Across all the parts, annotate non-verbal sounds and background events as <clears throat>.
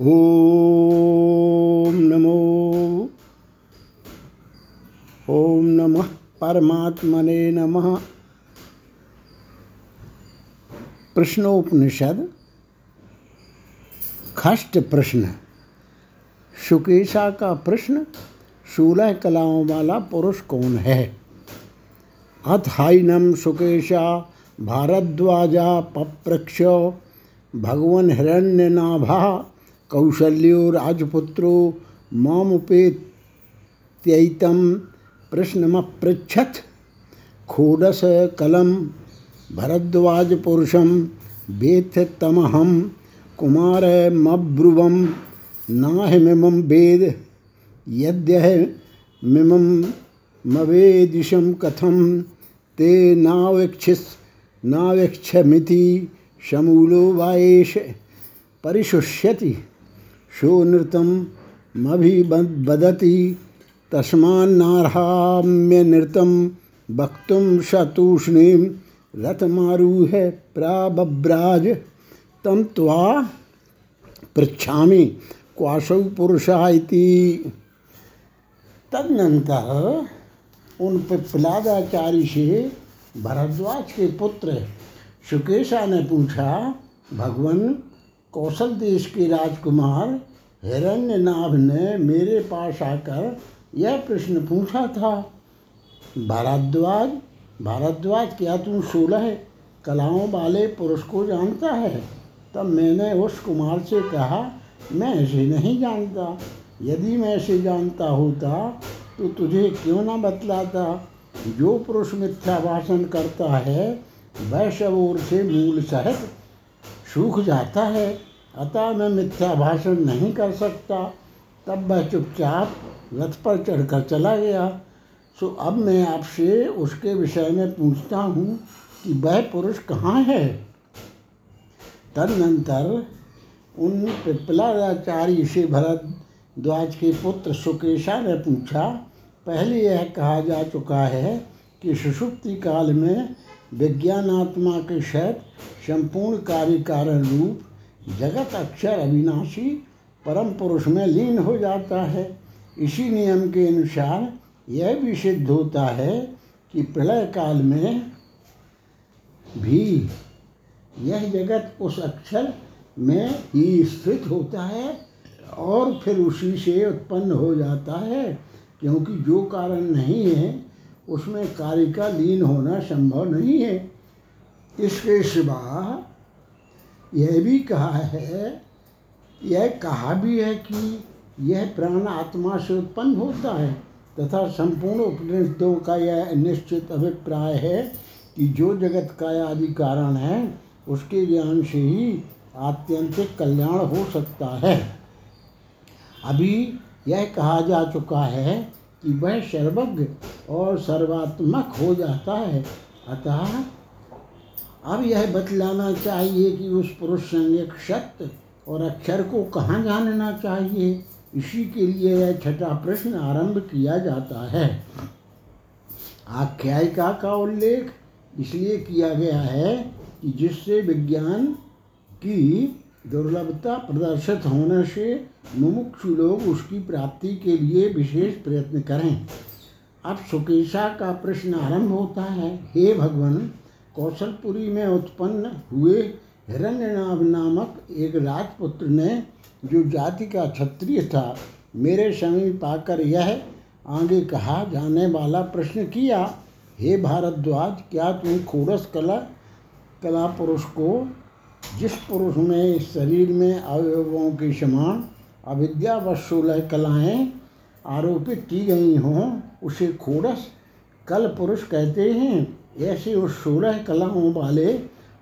ओम नमो। ओम नमः परमात्मने नमः। प्रश्नोपनिषद। खष्ट प्रश्न। शुकेशा का प्रश्न सोलह कलाओं वाला पुरुष कौन है? अथ हाइनम सुकेशा भारद्वाजा पप्रक्ष, भगवन हिरण्यनाभा। कौशल्यो राजपुत्रो मामुपेत्यैतं प्रश्नमपृच्छत् खोडस कलम भरद्वाज पुरुषम वेत्थ तमहम कुमार मब्रुवम नाहमिमं वेद यद्यह मिमं मवेदिशं कथं, ते नावेक्षिस्, नावेक्षमिति शमूलो वाएश परिशुष्यति। शोनृतं मभिवदति तस्मान्नार्हाम्यनृतं वक्तुं शतूष्णीं रथमारूह प्राब्राज तं त्वा पृच्छामि क्वासौ पुरुषः इति। तदनंतर उन पिपलादाचारी से भरद्वाज के पुत्र सुकेशा ने पूछा, भगवान कौशल देश के राजकुमार हिरण्यनाभ ने मेरे पास आकर यह प्रश्न पूछा था, भारद्वाज भारद्वाज, क्या तू सोलह कलाओं वाले पुरुष को जानता है? तब मैंने उस कुमार से कहा, मैं ऐसे नहीं जानता। यदि मैं इसे जानता होता तो तुझे क्यों ना बतलाता? जो पुरुष मिथ्या भाषण करता है, वह सब ओर से मूल सहित सूख जाता है, अतः मैं मिथ्या भाषण नहीं कर सकता। तब वह चुपचाप रथ पर चढ़कर चला गया। सो अब मैं आपसे उसके विषय में पूछता हूँ कि वह पुरुष कहाँ है? तदनंतर उन पिपलाचार्य से भरद्वाज के पुत्र सुकेशा ने पूछा, पहले यह कहा जा चुका है कि सुषुप्ति काल में विज्ञानात्मा के सहित संपूर्ण कार्य कारण रूप जगत अक्षर अविनाशी परम पुरुष में लीन हो जाता है। इसी नियम के अनुसार यह भी सिद्ध होता है कि प्रलय काल में भी यह जगत उस अक्षर में ही स्थित होता है और फिर उसी से उत्पन्न हो जाता है, क्योंकि जो कारण नहीं है उसमें कार्य का लीन होना संभव नहीं है। इसके सिवा यह भी कहा है, यह कहा भी है कि यह प्राण आत्मा से उत्पन्न होता है तथा संपूर्ण उपनिषदों का यह निश्चित अभिप्राय है कि जो जगत का आदि कारण है, उसके ज्ञान से ही आत्यंतिक कल्याण हो सकता है। अभी यह कहा जा चुका है कि वह सर्वज्ञ और सर्वात्मक हो जाता है। अतः अब यह बतलाना चाहिए कि उस पुरुष संज्ञक सत्य और अक्षर को कहाँ जानना चाहिए। इसी के लिए यह छठा प्रश्न आरंभ किया जाता है। आख्यायिका का उल्लेख इसलिए किया गया है कि जिससे विज्ञान की दुर्लभता प्रदर्शित होने से मुमुक्षु लोग उसकी प्राप्ति के लिए विशेष प्रयत्न करें। अब सुकेशा का प्रश्न आरंभ होता है, हे भगवान, कौशलपुरी में उत्पन्न हुए हिरण्यनाभ नामक एक राजपुत्र ने जो जाति का क्षत्रिय था, मेरे समीप आकर यह आगे कहा, जाने वाला प्रश्न किया, हे भारद्वाज, क्या तुम खोरस कला कला पुरुष को जिस पुरुष में, इस शरीर में अवयवों के समान अविद्या व सोलह कलाएँ आरोपित की गई हों, उसे खोरस कल पुरुष कहते हैं। ऐसे उस सोलह कलाओं वाले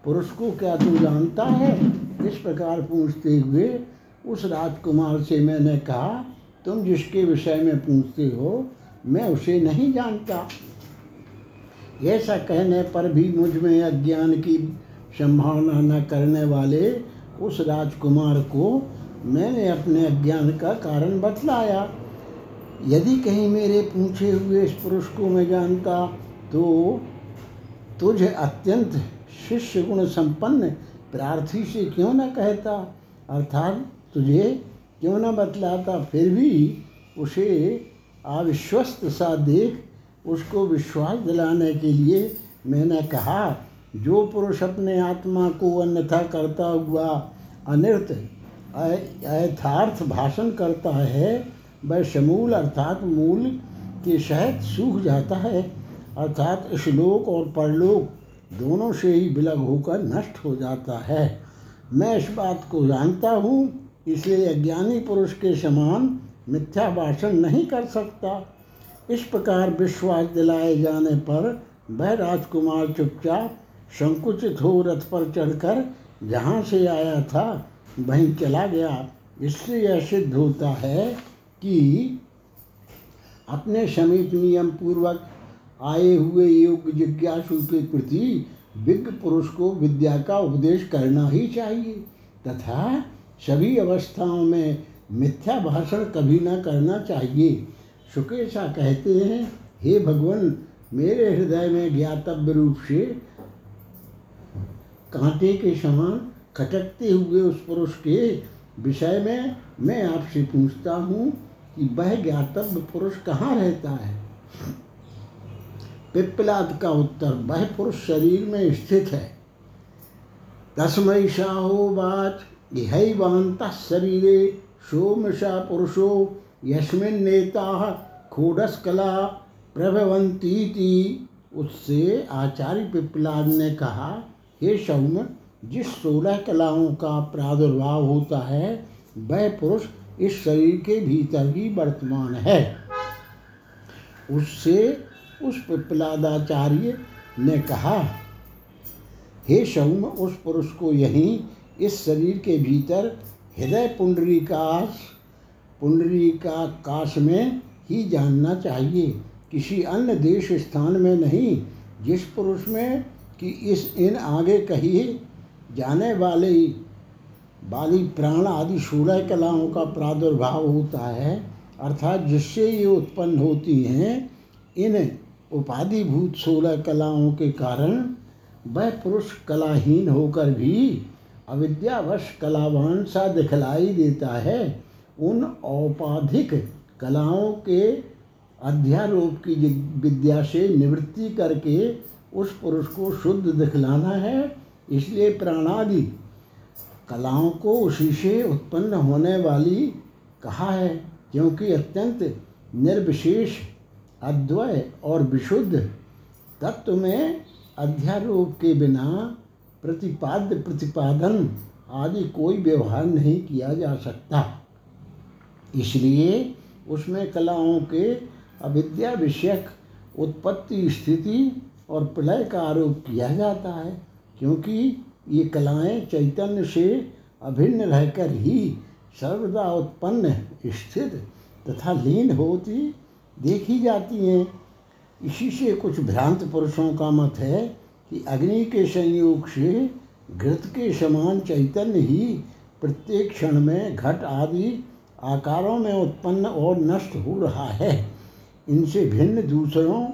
पुरुष को क्या तू जानता है? इस प्रकार पूछते हुए उस राजकुमार से मैंने कहा, तुम जिसके विषय में पूछते हो, मैं उसे नहीं जानता। ऐसा कहने पर भी मुझमें अज्ञान की संभावना न करने वाले उस राजकुमार को मैंने अपने अज्ञान का कारण बतलाया। यदि कहीं मेरे पूछे हुए इस पुरुष को मैं जानता तो तुझे अत्यंत शिष्य गुण संपन्न प्रार्थी से क्यों न कहता? अर्थात तुझे क्यों न बतलाता? फिर भी उसे अविश्वस्त सा देख, उसको विश्वास दिलाने के लिए मैंने कहा जो पुरुष अपने आत्मा को अन्यथा करता हुआ अनिर्त यथार्थ भाषण करता है, वह समूल अर्थात मूल के सहित सूख जाता है। अर्थात श्लोक और परलोक दोनों से ही विलग होकर नष्ट हो जाता है। मैं इस बात को जानता हूँ, इसलिए अज्ञानी पुरुष के समान मिथ्या भाषण नहीं कर सकता। इस प्रकार विश्वास दिलाए जाने पर वह राजकुमार चुपचाप संकुचित हो रथ पर चढ़कर जहाँ से आया था, वहीं चला गया। इससे यह सिद्ध होता है कि अपने समीप नियम पूर्वक आए हुए योग जिज्ञासु के प्रति विज्ञ पुरुष को विद्या का उपदेश करना ही चाहिए, तथा सभी अवस्थाओं में मिथ्या भाषण कभी न करना चाहिए। सुकेशा कहते हैं, हे भगवान, मेरे हृदय में ज्ञातव्य रूप से कांटे के समान खटकते हुए उस पुरुष के विषय में मैं आपसे पूछता हूँ कि वह ज्ञातव्य पुरुष कहाँ रहता है। पिपलाद का उत्तर, वह पुरुष शरीर में स्थित है। तस्मय शाहो बाच यहैवांत शरीरे सोमशा पुरुषो, यस्मिन नेता खोडस कला प्रभवंती उससे आचार्य पिपलाद ने कहा हे सौम्य जिस सोलह कलाओं का प्रादुर्भाव होता है, वह पुरुष इस शरीर के भीतर ही वर्तमान है। उससे उस पिपलादाचार्य ने कहा, हे सौम उस पुरुष को यहीं इस शरीर के भीतर हृदय पुंडरी काश पुंडरी का काश में ही जानना चाहिए। किसी अन्य देश स्थान में नहीं, जिस पुरुष में कि इस इन आगे कही जाने वाले वाली प्राण आदि सोलह कलाओं का प्रादुर्भाव होता है, अर्थात जिससे ये उत्पन्न होती हैं, इन उपाधिभूत सोलह कलाओं के कारण वह पुरुष कलाहीन होकर भी अविद्यावश कलावान सा दिखलाई देता है। उन औपाधिक कलाओं के अध्यारोप की विद्या से निवृत्ति करके उस पुरुष को शुद्ध दिखलाना है, इसलिए प्राणादि कलाओं को उसी से उत्पन्न होने वाली कहा है, क्योंकि अत्यंत निर्विशेष, अद्वय और विशुद्ध तत्व में अध्यारोप के बिना प्रतिपाद्य प्रतिपादन आदि कोई व्यवहार नहीं किया जा सकता। इसलिए उसमें कलाओं के अविद्या विषयक उत्पत्ति स्थिति और प्रलय का आरोप किया जाता है, क्योंकि ये कलाएँ चैतन्य से अभिन्न रहकर ही सर्वदा उत्पन्न स्थित तथा लीन होती देखी जाती हैं। इसी से कुछ भ्रांत पुरुषों का मत है कि अग्नि के संयोग से घृत के समान चैतन्य ही प्रत्येक क्षण में घट आदि आकारों में उत्पन्न और नष्ट हो रहा है। इनसे भिन्न दूसरों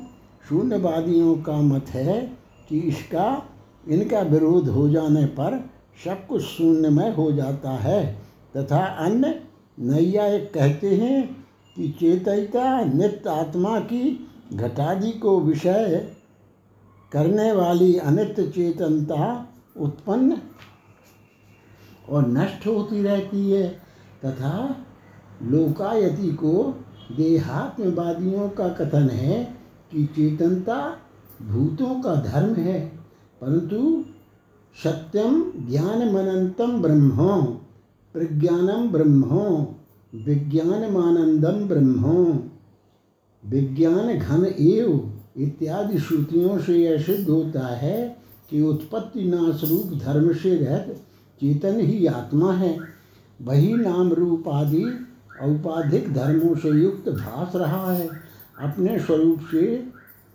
शून्यवादियों का मत है कि इसका, इनका विरोध हो जाने पर सब कुछ शून्यमय हो जाता है। तथा अन्य नैया एक कहते हैं कि चेतयता नित्य आत्मा की घटादि को विषय करने वाली अनित्य चेतनता उत्पन्न और नष्ट होती रहती है तथा लोकायति को देहात्मवादियों का कथन है कि चेतनता भूतों का धर्म है, परंतु सत्यम ज्ञान मनंतम ब्रह्म, प्रज्ञानम ब्रह्म, विज्ञानमानंदम ब्रह्म। विज्ञान घन एव इत्यादि श्रुतियों से यह सिद्ध होता है कि उत्पत्ति नाश रूप धर्म से रहत चेतन ही आत्मा है। वही नाम रूप आदि औपाधिक धर्मों से युक्त भास रहा है। अपने स्वरूप से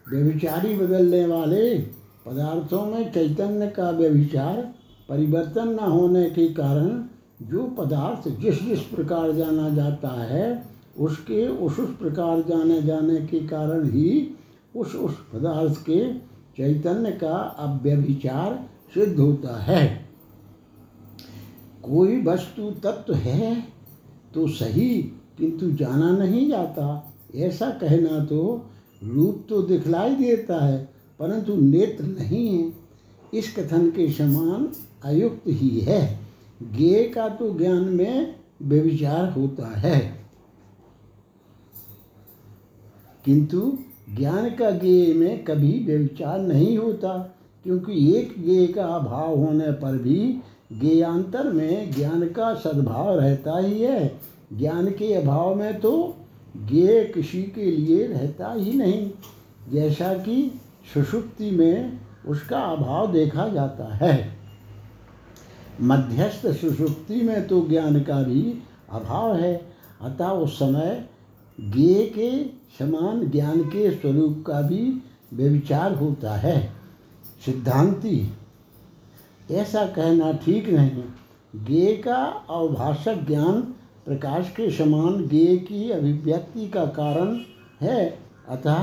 व्यभिचारी बदलने वाले पदार्थों में चैतन्य का व्यभिचार परिवर्तन न होने के कारण जो पदार्थ जिस जिस प्रकार जाना जाता है, उसके उस उस प्रकार जाने जाने के कारण ही उस उस पदार्थ के चैतन्य का अव्यभिचार सिद्ध होता है। कोई वस्तु तत्व है तो सही, किंतु जाना नहीं जाता। ऐसा कहना तो रूप तो दिखलाई देता है, परंतु नेत्र नहीं है। इस कथन के समान अयुक्त ही है। ज्ञेय का तो ज्ञान में व्यविचार होता है। किंतु ज्ञान का ज्ञेय में कभी व्यविचार नहीं होता, क्योंकि एक ज्ञेय का अभाव होने पर भी ज्ञेयांतर में ज्ञान का सद्भाव रहता ही है। ज्ञान के अभाव में तो ज्ञेय किसी के लिए रहता ही नहीं, जैसा कि सुषुप्ति में उसका अभाव देखा जाता है। मध्यस्थ सुषुप्ति में तो ज्ञान का भी अभाव है, अतः उस समय ज्ञेय के समान ज्ञान के स्वरूप का भी व्यविचार होता है। सिद्धांति, ऐसा कहना ठीक नहीं। ज्ञेय का अवभाषक ज्ञान प्रकाश के समान ज्ञेय की अभिव्यक्ति का कारण है। अतः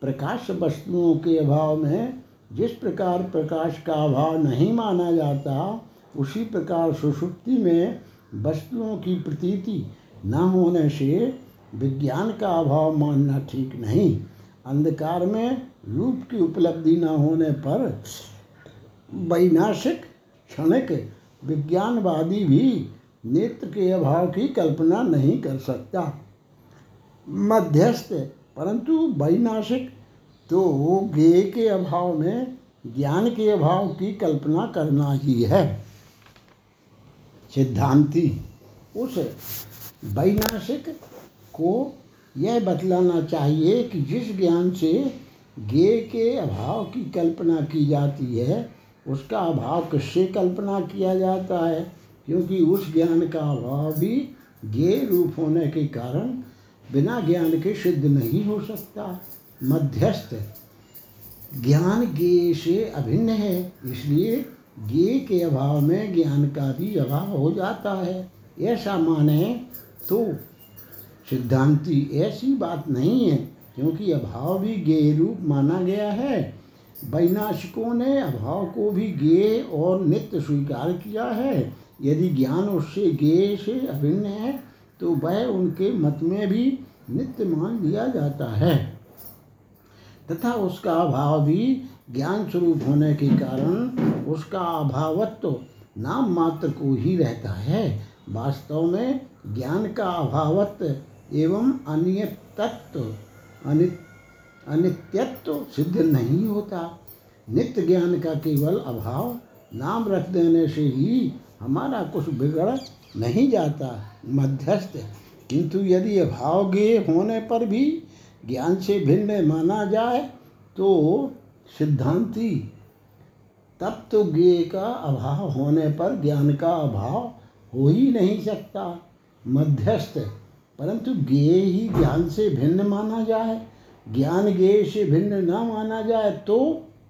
प्रकाश वस्तुओं के अभाव में जिस प्रकार प्रकाश का अभाव नहीं माना जाता, उसी प्रकार सुषुप्ति में वस्तुओं की प्रतीति न होने से विज्ञान का अभाव मानना ठीक नहीं। अंधकार में रूप की उपलब्धि न होने पर वैनाशिक, क्षणिक विज्ञानवादी भी नेत्र के अभाव की कल्पना नहीं कर सकता। मध्यस्थ, परंतु वैनाशिक तो ज्ञेय के अभाव में ज्ञान के अभाव की कल्पना करना ही है। सिद्धांति, उस वैनाशिक को यह बतलाना चाहिए कि जिस ज्ञान से ज्ञेय के अभाव की कल्पना की जाती है, उसका अभाव किससे कल्पना किया जाता है? क्योंकि उस ज्ञान का अभाव भी ज्ञेय रूप होने के कारण बिना ज्ञान के सिद्ध नहीं हो सकता। मध्यस्थ। ज्ञान ज्ञेय से अभिन्न है, इसलिए ज्ञेय के अभाव में ज्ञान का भी अभाव हो जाता है। ऐसा माने तो सिद्धांति ऐसी बात नहीं है, क्योंकि अभाव भी ज्ञेय रूप माना गया है। वैनाशिकों ने अभाव को भी ज्ञेय और नित्य स्वीकार किया है। यदि ज्ञान उससे ज्ञेय से अभिन्न है तो वह उनके मत में भी नित्य मान लिया जाता है। तथा उसका अभाव भी ज्ञान स्वरूप होने के कारण उसका अभावत्व तो नाम मात्र को ही रहता है। वास्तव में ज्ञान का अभावत्व एवं अन्य तत्व अनित्यत्व सिद्ध नहीं होता। नित्य ज्ञान का केवल अभाव नाम रख देने से ही हमारा कुछ बिगड़ नहीं जाता, मध्यस्थ। किंतु यदि अभाव गे होने पर भी ज्ञान से भिन्न माना जाए तो सिद्धांति तब तो ज्ञेय का अभाव होने पर ज्ञान का अभाव हो ही नहीं सकता। मध्यस्थ, परंतु ज्ञेय ही ज्ञान से भिन्न माना जाए, ज्ञान ज्ञेय से भिन्न न माना जाए तो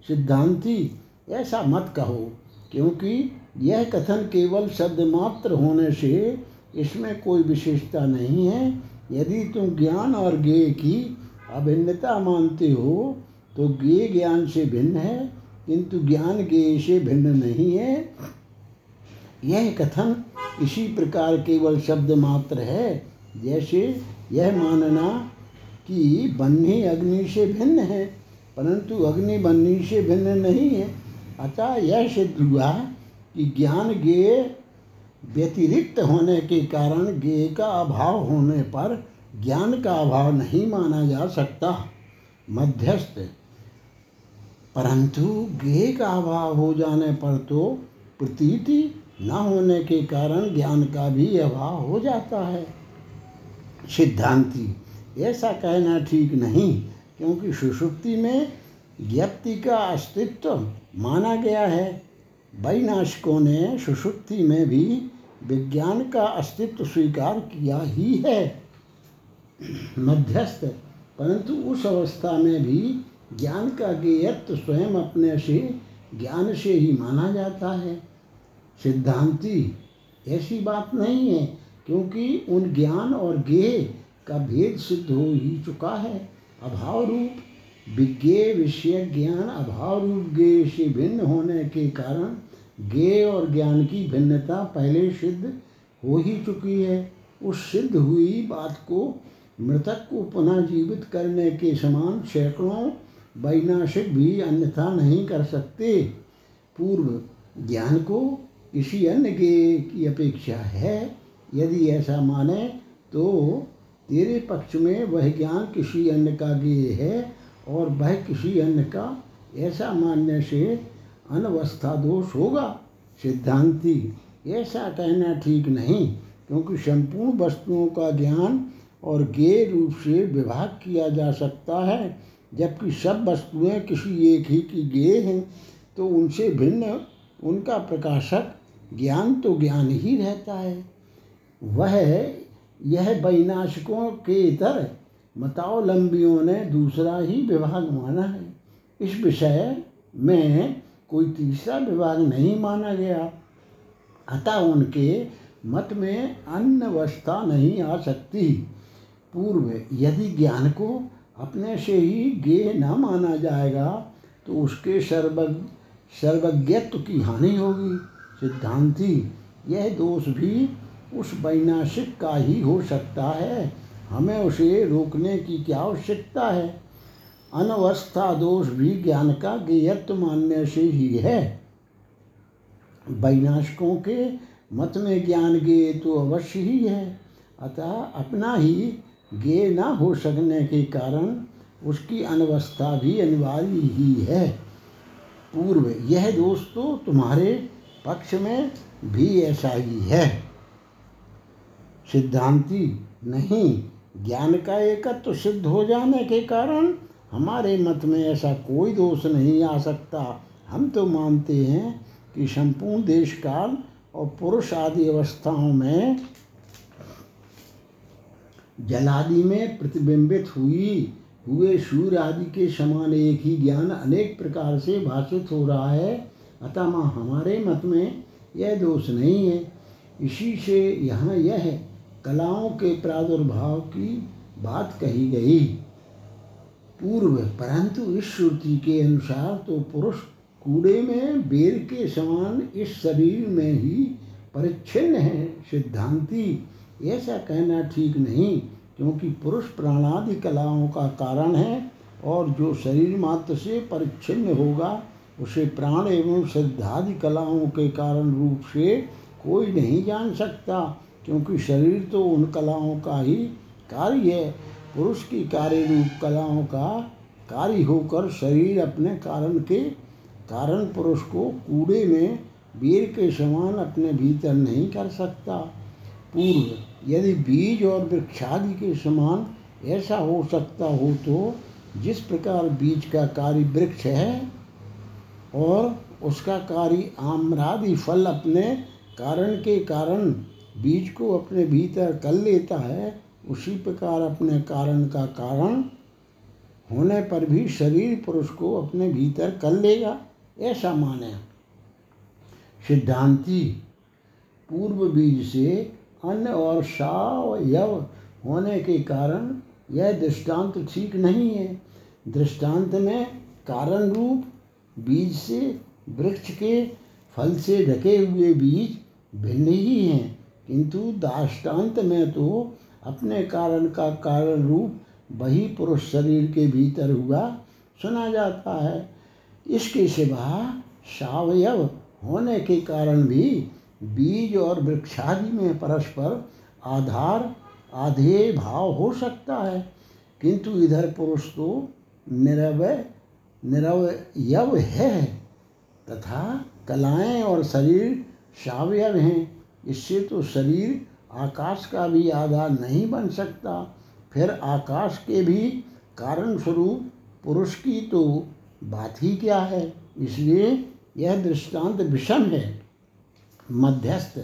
सिद्धांति, ऐसा मत कहो, क्योंकि यह कथन केवल शब्द मात्र होने से इसमें कोई विशेषता नहीं है। यदि तुम ज्ञान और ज्ञेय की अभिन्नता मानते हो तो ज्ञेय ज्ञान से भिन्न है, किंतु ज्ञान ज्ञेय से भिन्न नहीं है। यह कथन इसी प्रकार केवल शब्द मात्र है, जैसे यह मानना कि बन्ही अग्नि से भिन्न है, परंतु अग्नि बन्ही से भिन्न नहीं है। अतः यह सिद्ध हुआ कि ज्ञान ज्ञेय व्यतिरिक्त होने के कारण ज्ञेय का अभाव होने पर ज्ञान का अभाव नहीं माना जा सकता। मध्यस्थ। परंतु ज्ञेय का अभाव हो जाने पर तो प्रतीति न होने के कारण ज्ञान का भी अभाव हो जाता है। सिद्धांति, ऐसा कहना ठीक नहीं, क्योंकि सुषुप्ति में व्यक्ति का अस्तित्व माना गया है। वैनाशिकों ने सुषुप्ति में भी विज्ञान का अस्तित्व स्वीकार किया ही है। मध्यस्थ, परंतु उस अवस्था में भी ज्ञान का गेयत्व स्वयं अपने से ज्ञान से ही माना जाता है। सिद्धांति, ऐसी बात नहीं है, क्योंकि उन ज्ञान और ज्ञेय का भेद सिद्ध हो ही चुका है। अभाव रूप विज्ञेय विषय ज्ञान अभाव रूप ज्ञेय से भिन्न होने के कारण ज्ञेय और ज्ञान की भिन्नता पहले सिद्ध हो ही चुकी है। उस सिद्ध हुई बात को मृतक को पुनः जीवित करने के समान सैकड़ों वैनाशिक भी अन्यथा नहीं कर सकते। पूर्व ज्ञान को किसी अन्य ज्ञेय की अपेक्षा है। यदि ऐसा माने तो तेरे पक्ष में वह ज्ञान किसी अन्य का ज्ञेय है और वह किसी अन्य का ऐसा मानने से अनवस्था दोष होगा, सिद्धांति। ऐसा कहना ठीक नहीं, क्योंकि संपूर्ण वस्तुओं का ज्ञान और ज्ञेय रूप से विभाग किया जा सकता है। जबकि सब वस्तुएँ किसी एक ही की ज्ञेय हैं तो उनसे भिन्न, उनका प्रकाशक ज्ञान तो ज्ञान ही रहता है। वह, यह वैनाशिकों के इतर मतावलंबियों ने दूसरा ही विभाग माना है। इस विषय में कोई तीसरा विभाग नहीं माना गया। अतः उनके मत में अन्य अवस्था नहीं आ सकती। पूर्व यदि ज्ञान को अपने से ही गेह न माना जाएगा तो उसके सर्व सर्वज्ञत्व की हानि होगी। सिद्धांति, यह दोष भी उस वैनाशिक का ही हो सकता है। हमें उसे रोकने की क्या आवश्यकता है? अनवस्था दोष भी ज्ञान का गेयत्व मानने से ही है। वैनाशकों के मत में ज्ञान ज्ञेय तो अवश्य ही है। अतः अपना ही ज्ञेय ना हो सकने के कारण उसकी अनवस्था भी अनिवार्य ही है। पूर्व, यह दोष तो तुम्हारे पक्ष में भी ऐसा ही है। सिद्धांति, नहीं। ज्ञान का एकत्व तो सिद्ध हो जाने के कारण हमारे मत में ऐसा कोई दोष नहीं आ सकता। हम तो मानते हैं कि संपूर्ण देश काल और पुरुष आदि अवस्थाओं में जलादि में प्रतिबिंबित हुई, हुए सूर्य आदि के समान एक ही ज्ञान अनेक प्रकार से भाषित हो रहा है। अतः हमारे मत में यह दोष नहीं है। इसी से यहाँ यह कलाओं के प्रादुर्भाव की बात कही गई। पूर्व, परंतु इस श्रुति के अनुसार तो पुरुष कूड़े में बेर के समान इस शरीर में ही परिच्छिन्न है, सिद्धांति। ऐसा कहना ठीक नहीं, क्योंकि पुरुष प्राणादि कलाओं का कारण है और जो शरीर मात्र से परिच्छिन्न होगा, उसे प्राण एवं सिद्धादि कलाओं के कारण रूप से कोई नहीं जान सकता। क्योंकि शरीर तो उन कलाओं का ही कार्य है। पुरुष की कार्य रूप कलाओं का कार्य होकर शरीर अपने कारण के कारण पुरुष को कूड़े में वीर के समान अपने भीतर नहीं कर सकता। पूर्व, यदि बीज और वृक्षादि के समान ऐसा हो सकता हो तो जिस प्रकार बीज का कार्य वृक्ष है और उसका कार्य आम्रादि फल अपने कारण के कारण बीज को अपने भीतर कर लेता है, उसी प्रकार अपने कारण का कारण होने पर भी शरीर पुरुष को अपने भीतर कर लेगा। ऐसा माने। सिद्धांति, पूर्व बीज से अन्न और सावयव होने के कारण यह दृष्टांत ठीक नहीं है। दृष्टांत में कारण रूप बीज से वृक्ष के फल से ढके हुए बीज भिन्न ही हैं। किंतु दाष्टान्त में तो अपने कारण का कारण रूप वही पुरुष शरीर के भीतर हुआ, सुना जाता है। इसके सिवा सावयव होने के कारण भी बीज और वृक्षादि में परस्पर आधार आधे भाव हो सकता है। किंतु इधर पुरुष तो निरवय निरवयव है, तथा कलाएँ और शरीर सावयव हैं। इससे तो शरीर आकाश का भी आधार नहीं बन सकता। फिर आकाश के भी कारण स्वरूप पुरुष की तो बात ही क्या है? इसलिए यह दृष्टांत विषम है। मध्यस्थ,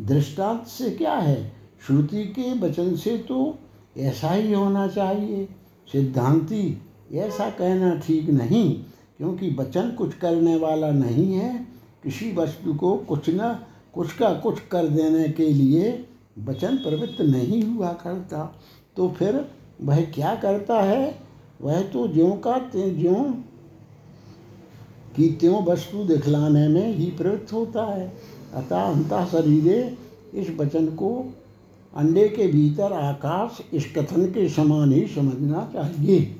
दृष्टांत से क्या है? श्रुति के वचन से तो ऐसा ही होना चाहिए। सिद्धांति ऐसा कहना ठीक नहीं, क्योंकि वचन कुछ करने वाला नहीं है। किसी वस्तु को कुछ न कुछ का कुछ कर देने के लिए वचन प्रवृत्त नहीं हुआ करता। तो फिर वह क्या करता है? वह तो ज्यों का ज्यों की त्यों वस्तु दिखलाने में ही प्रवृत्त होता है। अतः अंतः शरीरे इस वचन को अंडे के भीतर आकाश, इस कथन के समान ही समझना चाहिए।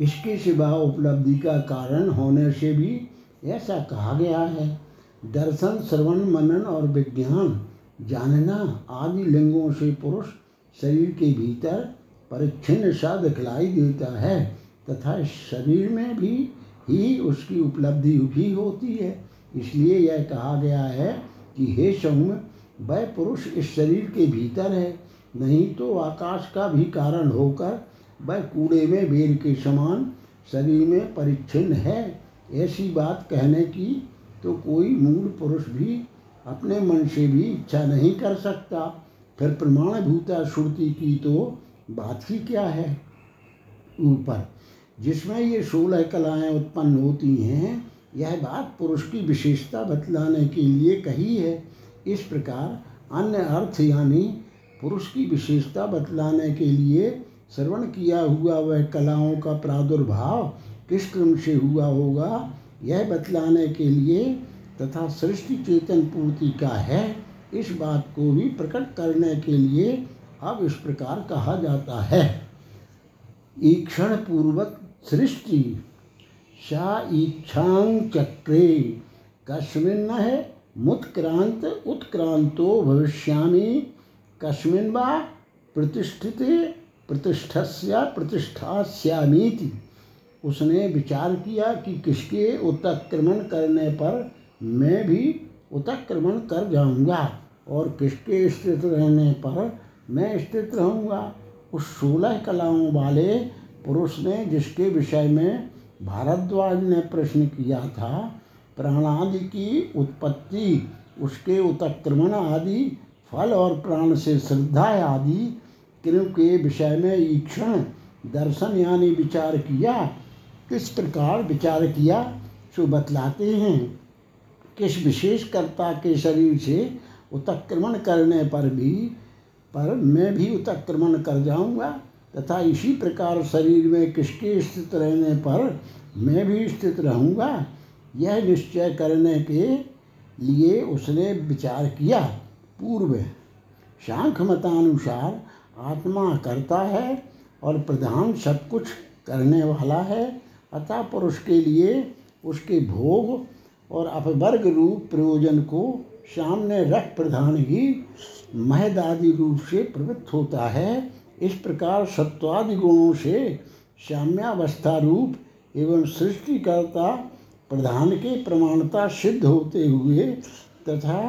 इसके सिवा उपलब्धि का कारण होने से भी ऐसा कहा गया है। दर्शन, श्रवण, मनन और विज्ञान, जानना आदि लिंगों से पुरुष शरीर के भीतर परिच्छिन्न सा दिखलाई देता है तथा शरीर में भी ही उसकी उपलब्धि भी होती है। इसलिए यह कहा गया है कि हे सौम्य वह पुरुष इस शरीर के भीतर है। नहीं तो आकाश का भी कारण होकर वह कूड़े में बेर के समान शरीर में परिच्छिन्न है। ऐसी बात कहने की तो कोई मूल पुरुष भी अपने मन से भी इच्छा नहीं कर सकता। फिर प्रमाणभूता श्रुति की तो बात ही क्या है? ऊपर, जिसमें ये सोलह कलाएँ उत्पन्न होती हैं, यह बात पुरुष की विशेषता बतलाने के लिए कही है। इस प्रकार अन्य अर्थ यानी पुरुष की विशेषता बतलाने के लिए श्रवण किया हुआ वह कलाओं का प्रादुर्भाव किस क्रम से हुआ होगा यह बतलाने के लिए तथा सृष्टि चेतन पूर्ति का है, इस बात को भी प्रकट करने के लिए अब इस प्रकार कहा जाता है। ईक्षण पूर्वक सृष्टि सा ईक्षांग चक्रे, कस्मिन है मुत्क्रांत, उत्क्रांतो भविष्यामी, कस्मिन वा प्रतिष्ठित, प्रतिष्ठस्या, प्रतिष्ठास्यामीति। उसने विचार किया कि किसके उत्क्रमण करने पर मैं भी उत्क्रमण कर जाऊँगा और किसके स्थित रहने पर मैं स्थित रहूँगा। उस सोलह कलाओं वाले पुरुष ने जिसके विषय में भारद्वाज ने प्रश्न किया था, प्राणादि की उत्पत्ति, उसके उत्क्रमण आदि, फल और प्राण से श्रद्धा आदि के विषय में ईक्षण, दर्शन यानी विचार किया किस प्रकार विचार किया, सो बतलाते हैं। किस विशेष कर्ता के शरीर से उत्क्रमण करने पर भी, पर मैं भी उत्क्रमण कर जाऊँगा, तथा इसी प्रकार शरीर में किसके स्थित रहने पर मैं भी स्थित रहूँगा, यह निश्चय करने के लिए उसने विचार किया। पूर्व, शांख मतानुसार आत्मा करता है और प्रधान सब कुछ करने वाला है। अतः पुरुष के लिए उसके भोग और अपवर्ग रूप प्रयोजन को सामने रख प्रधान ही महदादि रूप से प्रवृत्त होता है। इस प्रकार सत्वादि गुणों से साम्यावस्था रूप एवं सृष्टिकर्ता प्रधान के प्रमाणता सिद्ध होते हुए तथा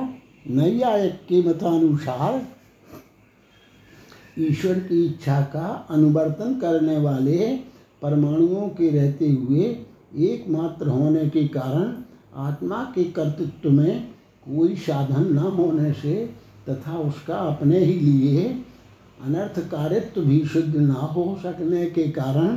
नैयायिक के मतानुसार ईश्वर की इच्छा का अनुवर्तन करने वाले परमाणुओं के रहते हुए एकमात्र होने के कारण आत्मा के कर्तृत्व में कोई साधन न होने से तथा उसका अपने ही लिए अनर्थकारित्व भी सिद्ध न हो सकने के कारण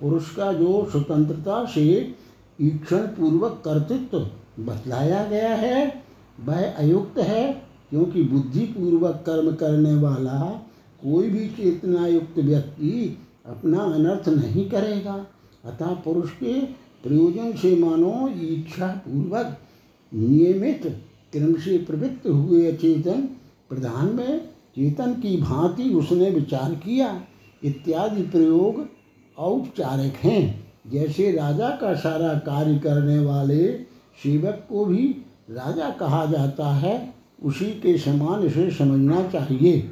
पुरुष का जो स्वतंत्रता से ईक्षण पूर्वक कर्तृत्व बतलाया गया है, वह अयुक्त है, क्योंकि बुद्धि पूर्वक कर्म करने वाला कोई भी चेतना युक्त व्यक्ति अपना अनर्थ नहीं करेगा। अतः पुरुष के प्रयोजन से मानो इच्छा पूर्वक नियमित, क्रम से प्रवृत्त हुए अचेतन, प्रधान में चेतन की भांति उसने विचार किया। इत्यादि प्रयोग औपचारिक हैं। जैसे राजा का सारा कार्य करने वाले सेवक को भी राजा कहा जाता है, उसी के समान इसे समझना चाहिए।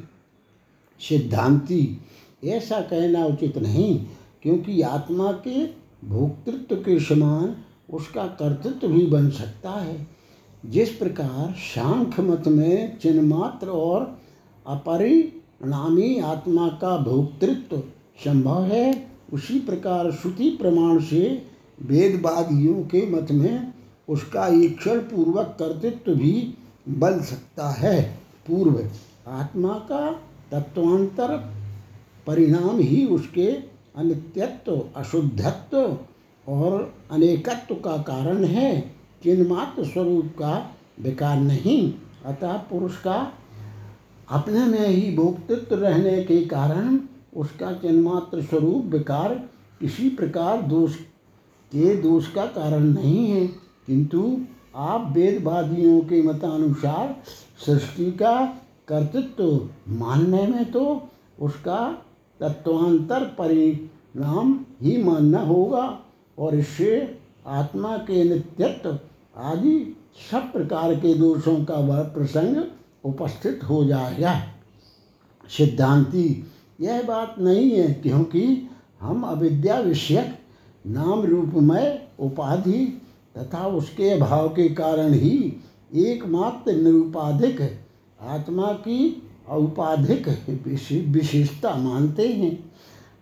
सिद्धांति ऐसा कहना उचित नहीं, क्योंकि आत्मा के भोक्तृत्व के समान उसका कर्तृत्व भी बन सकता है। जिस प्रकार शांख मत में चिन्मात्र और अपरिणामी आत्मा का भोक्तृत्व संभव है, उसी प्रकार श्रुति प्रमाण से वेदवादियों के मत में उसका ईक्षण पूर्वक कर्तृत्व भी बन सकता है। पूर्व, आत्मा का तत्वांतर परिणाम ही उसके अनित्यत्व, अशुद्धत्व और अनेकत्व का कारण है। चिन्मात्र स्वरूप का विकार नहीं। अतः पुरुष का अपने में ही भोक्तृत्व रहने के कारण उसका चिन्मात्र स्वरूप विकार किसी प्रकार दोष के दोष का कारण नहीं है। किंतु आप वेदवादियों के मतानुसार सृष्टि का कर्तृत्व मानने में तो उसका तत्वांतर परिणाम ही मानना होगा और इससे आत्मा के नित्यत्व आदि सब प्रकार के दोषों का वह प्रसंग उपस्थित हो जाएगा। सिद्धांति, यह बात नहीं है क्योंकि हम अविद्या विषयक नाम रूपमय उपाधि तथा उसके अभाव के कारण ही एकमात्र निरुपाधिक आत्मा की औपाधिक विशेषता मानते हैं।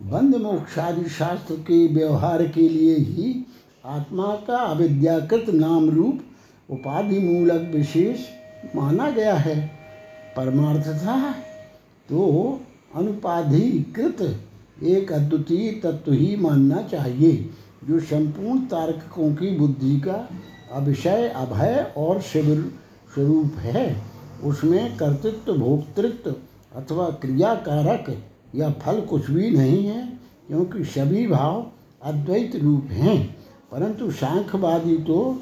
बंद मोक्षादि शास्त्र के व्यवहार के लिए ही आत्मा का अविद्याकृत नाम रूप उपाधि मूलक विशेष माना गया है। परमार्थता तो अनुपाधिकृत एक अद्वितीय तत्व ही मानना चाहिए, जो संपूर्ण तार्किकों की बुद्धि का अभिषय, अभय और शिविर स्वरूप है। उसमें कर्तृत्व, भोक्तृत्व अथवा क्रियाकारक या फल कुछ भी नहीं है, क्योंकि सभी भाव अद्वैत रूप हैं। परंतु सांख्यवादी तो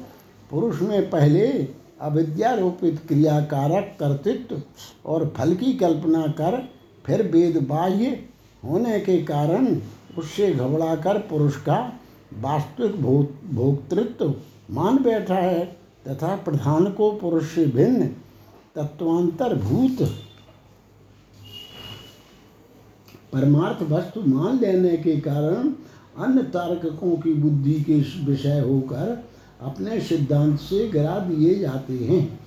पुरुष में पहले अविद्यारोपित क्रियाकारक, कर्तृत्व और फल की कल्पना कर, फिर वेद बाह्य होने के कारण उससे घबराकर पुरुष का वास्तविक भो भोक्तृत्व मान बैठा है, तथा प्रधान को पुरुष से भिन्न तत्वांतरभूत। परमार्थ वस्तु मान लेने के कारण अन्य तार्किकों की बुद्धि के विषय होकर अपने सिद्धांत से गिरा दिए जाते हैं।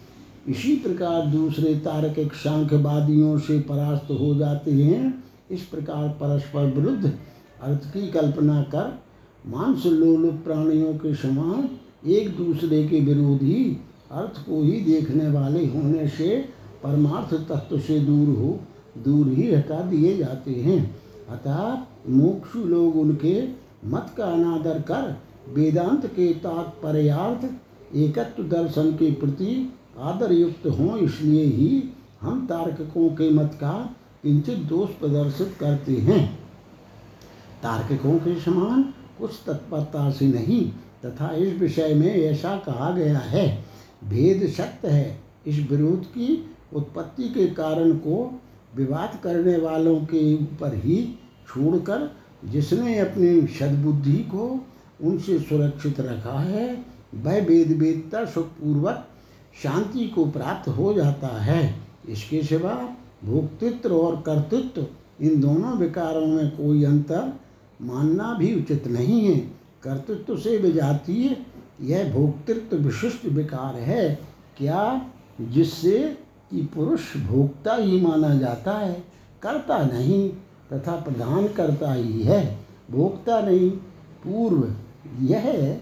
इसी प्रकार दूसरे तार्किक सांख्यवादियों से परास्त हो जाते हैं। इस प्रकार परस्पर विरुद्ध अर्थ की कल्पना कर, मांस लोलुप प्राणियों के समान एक दूसरे के विरोधी अर्थ को ही देखने वाले होने से परमार्थ तत्व से दूर हो, दूर ही हटा दिए जाते हैं। अतः मोक्षु लोग उनके मत का अनादर कर, वेदांत के तात्पर्यार्थ, एकत्व दर्शन के प्रति आदर युक्त हों। इसलिए ही हम तार्किकों के मत का किंचित दोष प्रदर्शित करते हैं। तार्किकों के समान कुछ तत्परता से नहीं, तथा इस विषय में ऐसा कहा गया है भेद सत्य है। इस विरोध की उत्पत्ति के कारण को विवाद करने वालों के ऊपर ही छोड़कर जिसने अपनी सद्बुद्धि को उनसे सुरक्षित रखा है, वह वेद वेदता सुखपूर्वक शांति को प्राप्त हो जाता है। इसके सिवा भोक्तृत्व और कर्तृत्व, इन दोनों विकारों में कोई अंतर मानना भी उचित नहीं है। कर्तृत्व से विजातीय यह भोक्तृत्व विशिष्ट विकार है, क्या जिससे कि पुरुष भोक्ता ही माना जाता है? करता नहीं, तथा प्रधान करता ही है। भोक्ता नहीं, पूर्व यह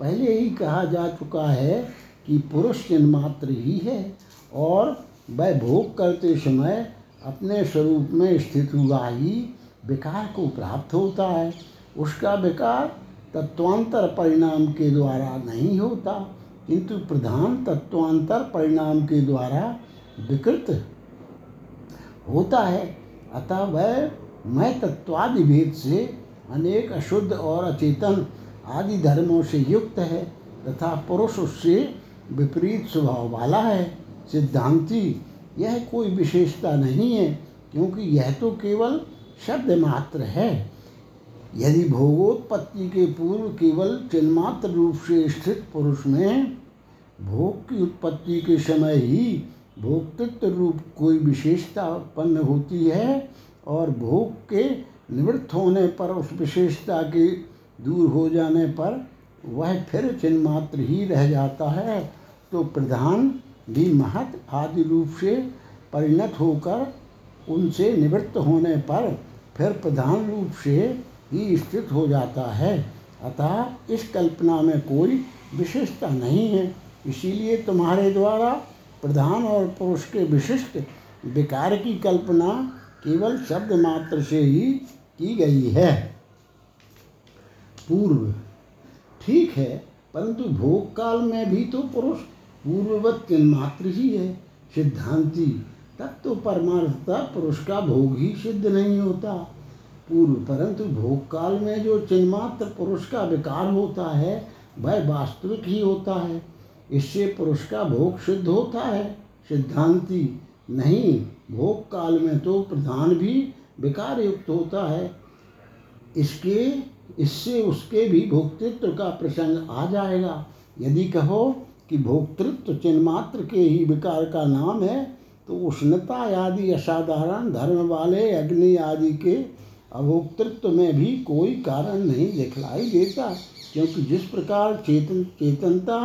पहले ही कहा जा चुका है कि पुरुष जन्मात्र ही है, और वह भोग करते समय अपने स्वरूप में स्थित हुआ ही विकार को प्राप्त होता है। उसका विकार तत्वांतर परिणाम के द्वारा नहीं होता, किंतु प्रधान तत्वांतर परिणाम के द्वारा विकृत होता है। अतः वह मैं तत्वादि भेद से अनेक अशुद्ध और अचेतन आदि धर्मों से युक्त है तथा पुरुष उससे विपरीत स्वभाव वाला है। सिद्धांति, यह कोई विशेषता नहीं है, क्योंकि यह तो केवल शब्द मात्र है। यदि भोगोत्पत्ति के पूर्व केवल चिन्मात्र रूप से स्थित पुरुष में भोग की उत्पत्ति के समय ही भोक्तृत्व रूप कोई विशेषता उत्पन्न होती है और भोग के निवृत्त होने पर उस विशेषता के दूर हो जाने पर वह फिर चिन्मात्र ही रह जाता है तो प्रधान भी महत आदि रूप से परिणत होकर उनसे निवृत्त होने पर फिर प्रधान रूप से ही स्थित हो जाता है। अतः इस कल्पना में कोई विशिष्टता नहीं है। इसीलिए तुम्हारे द्वारा प्रधान और पुरुष के विशिष्ट विकार की कल्पना केवल शब्द मात्र से ही की गई है। पूर्व, ठीक है, परंतु भोग काल में भी तो पुरुष पूर्ववत मात्र ही है। सिद्धांति, तब तो परमार्थता पुरुष का भोग ही सिद्ध नहीं होता। पूर्व, परंतु भोग काल में जो चिन्मात्र पुरुष का विकार होता है, वह वास्तविक ही होता है। इससे पुरुष का भोग सिद्ध होता है। सिद्धांति, नहीं भोग काल में तो प्रधान भी विकार युक्त होता है। इसके, इससे उसके भी भोक्तृत्व का प्रसंग आ जाएगा। यदि कहो कि भोक्तृत्व चिन्मात्र के ही विकार का नाम है तो उष्णता आदि असाधारण धर्म वाले अग्नि आदि के अभोक्तृत्व में भी कोई कारण नहीं दिखलाई देता, क्योंकि जिस प्रकार चेतन, चेतनता,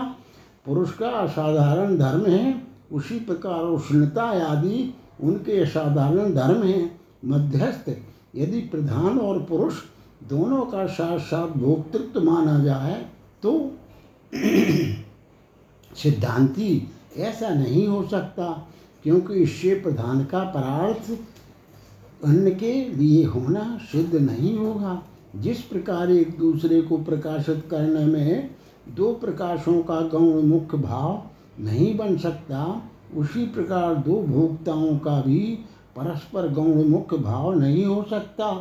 पुरुष का असाधारण धर्म है, उसी प्रकार उष्णता आदि उनके असाधारण धर्म हैं। मध्यस्थ, यदि प्रधान और पुरुष दोनों का साथ साथ भोक्तृत्व माना जाए तो <clears throat> सिद्धांति ऐसा नहीं हो सकता, क्योंकि इससे प्रधान का परार्थ अन्न के लिए होना सिद्ध नहीं होगा। जिस प्रकार एक दूसरे को प्रकाशित करने में दो प्रकाशों का गौण मुख्य भाव नहीं बन सकता, उसी प्रकार दो भोक्ताओं का भी परस्पर गौण मुख्य भाव नहीं हो सकता।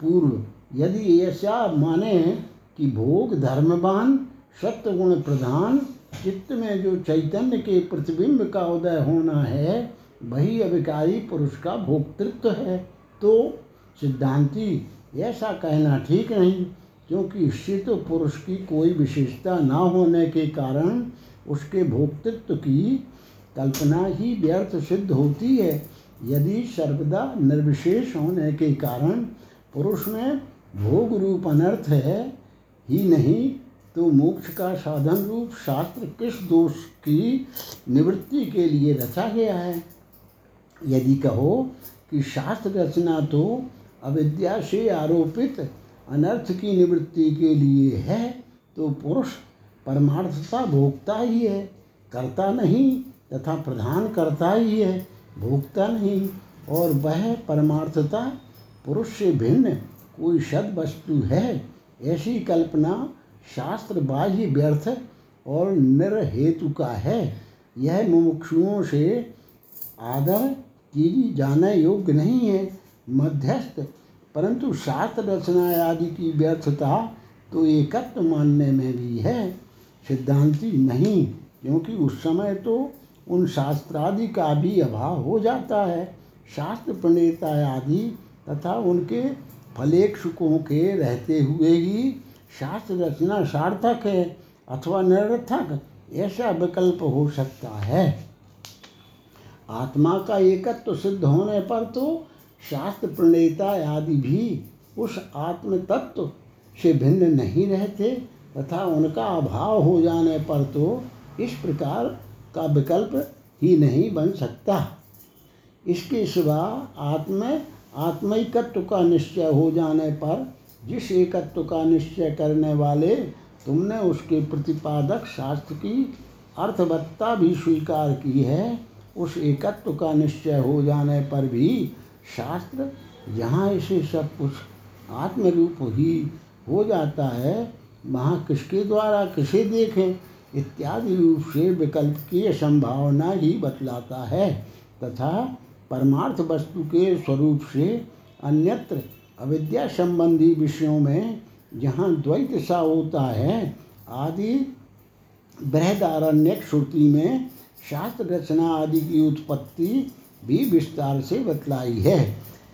पूर्व, यदि ऐसा माने कि भोग धर्मवान सत्य गुण प्रधान, चित्त में जो चैतन्य के प्रतिबिंब का उदय होना है वही अभिकारी पुरुष का भोक्तृत्व है। तो सिद्धांति, ऐसा कहना ठीक नहीं, क्योंकि इससे तो पुरुष की कोई विशेषता न होने के कारण उसके भोक्तृत्व की कल्पना ही व्यर्थ सिद्ध होती है। यदि सर्वदा निर्विशेष होने के कारण पुरुष में भोग रूप अनर्थ है, ही नहीं तो मोक्ष का साधन रूप शास्त्र किस दोष की निवृत्ति के लिए रचा गया है? यदि कहो कि शास्त्र रचना तो अविद्या से आरोपित अनर्थ की निवृत्ति के लिए है तो पुरुष परमार्थता भोगता ही है, करता नहीं तथा प्रधान करता ही है, भोगता नहीं। और वह परमार्थता पुरुष से भिन्न कोई सद वस्तु है, ऐसी कल्पना शास्त्र बाह्य व्यर्थ और निर्हेतु का है। यह मुमुक्षुओं से आदर की जाने योग्य नहीं है। मध्यस्थ, परंतु शास्त्र रचना आदि की व्यर्थता तो एकत्व मानने में भी है। सिद्धांति नहीं, क्योंकि उस समय तो उन शास्त्रादि का भी अभाव हो जाता है। शास्त्र प्रणेता आदि तथा उनके फलेक्षुकों के रहते हुए ही शास्त्र रचना सार्थक है अथवा निरर्थक, ऐसा विकल्प हो सकता है। आत्मा का एकत्व तो सिद्ध होने पर तो शास्त्र प्रणेता आदि भी उस आत्म तत्व से भिन्न नहीं रहते तथा उनका अभाव हो जाने पर तो इस प्रकार का विकल्प ही नहीं बन सकता। इसके सिवा आत्म, आत्मिकत्व का निश्चय हो जाने पर जिस एकत्व का निश्चय करने वाले तुमने उसके प्रतिपादक शास्त्र की अर्थवत्ता भी स्वीकार की है उस एकत्व का निश्चय हो जाने पर भी शास्त्र जहाँ इसे सब कुछ आत्मरूप ही हो जाता है। वहाँ किसके द्वारा किसे देखें? इत्यादि रूप से विकल्प की संभावना ही बतलाता है। तथा परमार्थ वस्तु के स्वरूप से अन्यत्र अविद्या संबंधी विषयों में जहाँ द्वैत सा होता है, आदि बृहदारण्यक श्रुति में शास्त्र रचना आदि की उत्पत्ति भी विस्तार से बतलाई है।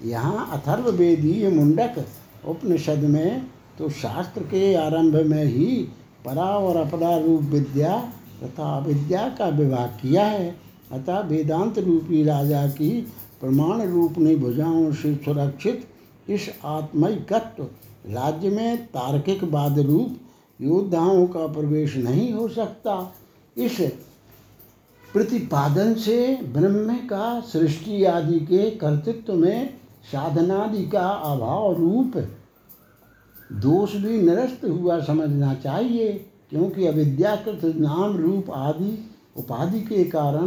यहाँ अथर्ववेदीय मुंडक उपनिषद में तो शास्त्र के आरंभ में ही परा और अपरा रूप विद्या तथा अविद्या का विवाह किया है। अतः वेदांत रूपी राजा की प्रमाण रूप ने भुजाओं से सुरक्षित इस आत्मिकत्व राज्य में तार्किक बाद रूप योद्धाओं का प्रवेश नहीं हो सकता। इस प्रतिपादन से ब्रह्म का सृष्टि आदि के कर्तृत्व में साधनादि का अभाव रूप दोष भी निरस्त हुआ समझना चाहिए, क्योंकि अविद्याकृत नाम रूप आदि उपाधि के कारण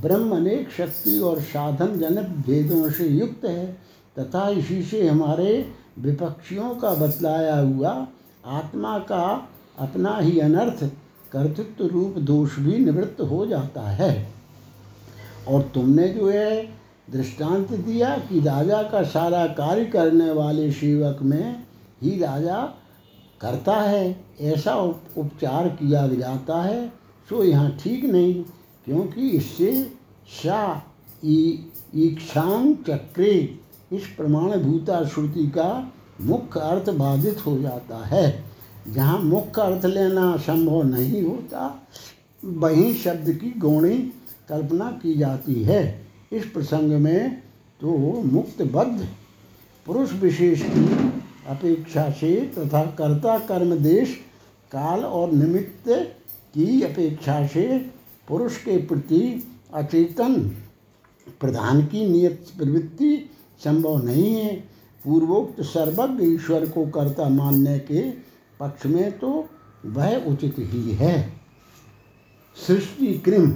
ब्रह्म अनेक शक्ति और साधन जनक भेदों से युक्त है। तथा इसी से हमारे विपक्षियों का बतलाया हुआ आत्मा का अपना ही अनर्थ कर्तृत्व रूप दोष भी निवृत्त हो जाता है। और तुमने जो है दृष्टांत दिया कि राजा का सारा कार्य करने वाले सेवक में ही राजा करता है, ऐसा उप- उपचार किया जाता है, सो यहाँ ठीक नहीं, क्योंकि इससे सा ईक्षांग चक्रे, इस प्रमाणभूता श्रुति का मुख्य अर्थ बाधित हो जाता है। जहाँ मुख्य अर्थ लेना संभव नहीं होता, वहीं शब्द की गौणी कल्पना की जाती है। इस प्रसंग में तो मुक्तबद्ध पुरुष विशेष की अपेक्षा से तथा कर्ता कर्म देश काल और निमित्त की अपेक्षा से पुरुष के प्रति अचेतन प्रधान की नियत प्रवृत्ति संभव नहीं है। पूर्वोक्त सर्वज्ञ ईश्वर को कर्ता मानने के पक्ष में तो वह उचित ही है। सृष्टि कृम।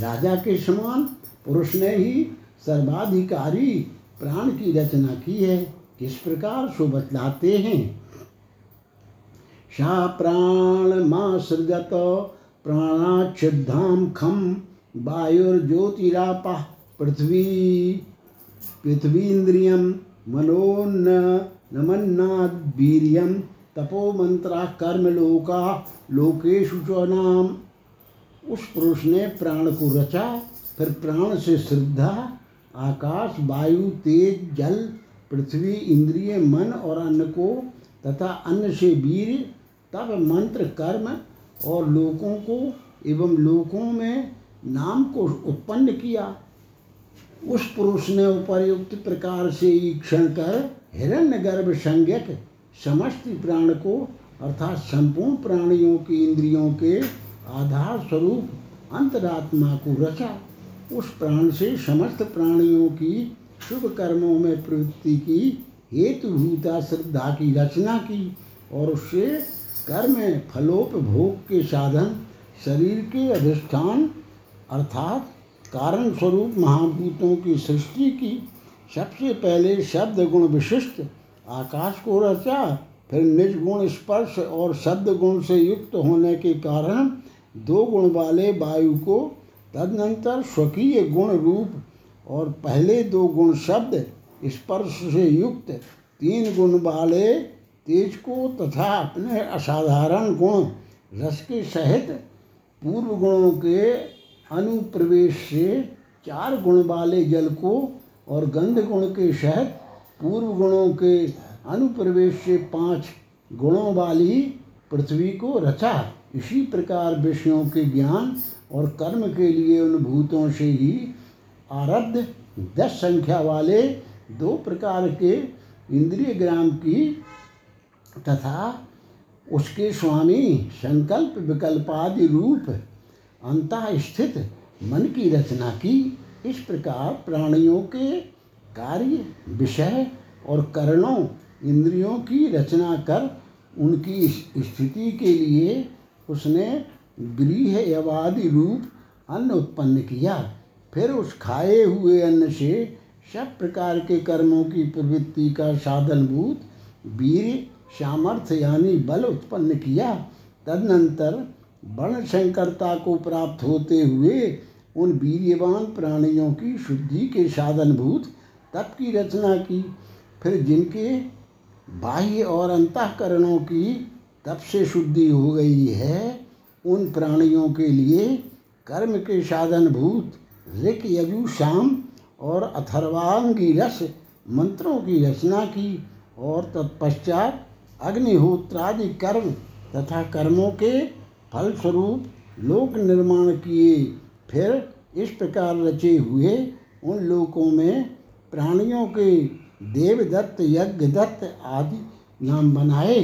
राजा के समान पुरुष ने ही सर्वाधिकारी प्राण की रचना की है। किस प्रकार सो बतलाते हैं? सा प्राण माँ सृजत प्राणाच्छिद्धाम खम वायुर्ज्योतिरापा पृथ्वी। पृथ्वीन्द्रियम मनोन्न नमन्नाद वीर्यम तपो मंत्रा कर्म लोका लोकेशु च नाम। उस पुरुष ने प्राण को रचा, फिर प्राण से श्रद्धा, आकाश, वायु, तेज, जल, पृथ्वी, इंद्रिय, मन और अन्न को तथा अन्न से वीर, तब मंत्र, कर्म और लोकों को एवं लोकों में नाम को उत्पन्न किया। उस पुरुष ने उपर्युक्त प्रकार से ईक्षण कर हिरण्य गर्भ संज्ञक समस्त प्राण को अर्थात संपूर्ण प्राणियों की इंद्रियों के आधार स्वरूप अंतरात्मा को रचा। उस प्राण से समस्त प्राणियों की शुभ कर्मों में प्रवृत्ति की हेतुभूता श्रद्धा की रचना की और उससे कर्म फलोपभोग के साधन शरीर के अधिष्ठान अर्थात कारण स्वरूप महाभूतों की सृष्टि की सबसे पहले शब्द गुण विशिष्ट, आकाश को रचा, फिर निज गुण स्पर्श और शब्द गुण से युक्त होने के कारण दो गुण वाले वायु को तदनंतर स्वकीय गुण रूप और पहले दो गुण शब्द स्पर्श से युक्त, तीन गुण वाले तेज को तथा अपने असाधारण गुण रस के सहित पूर्व गुणों के अनुप्रवेश से चार गुण वाले जल को और गंध गुण के सहित पूर्व गुणों के अनुप्रवेश से पाँच गुणों वाली पृथ्वी को रचा। इसी प्रकार विषयों के ज्ञान और कर्म के लिए उन भूतों से ही आरब्ध दस संख्या वाले दो प्रकार के इंद्रिय ग्राम की तथा उसके स्वामी संकल्प विकल्पादि रूप अंतः स्थित मन की रचना की इस प्रकार प्राणियों के कार्य, विषय और करणों, इंद्रियों की रचना कर उनकी स्थिति के लिए उसने गृह यवादि रूप अन्न उत्पन्न किया। फिर उस खाए हुए अन्न से सब प्रकार के कर्मों की प्रवृत्ति का साधनभूत वीर सामर्थ्य यानी बल उत्पन्न किया। तदनंतर वर्ण संकरता को प्राप्त होते हुए उन वीर्यवान प्राणियों की शुद्धि के साधनभूत तप की रचना की। फिर जिनके बाह्य और अंतकरणों की तप से शुद्धि हो गई है, उन प्राणियों के लिए कर्म के साधनभूत ऋक, यजु, शाम और अथर्वांगी रस, मंत्रों की रचना की और तत्पश्चात अग्निहोत्रादि कर्म तथा कर्मों के फलस्वरूप लोक निर्माण किए, फिर इस प्रकार रचे हुए उन लोकों में प्राणियों के देवदत्त, यज्ञदत्त आदि नाम बनाए।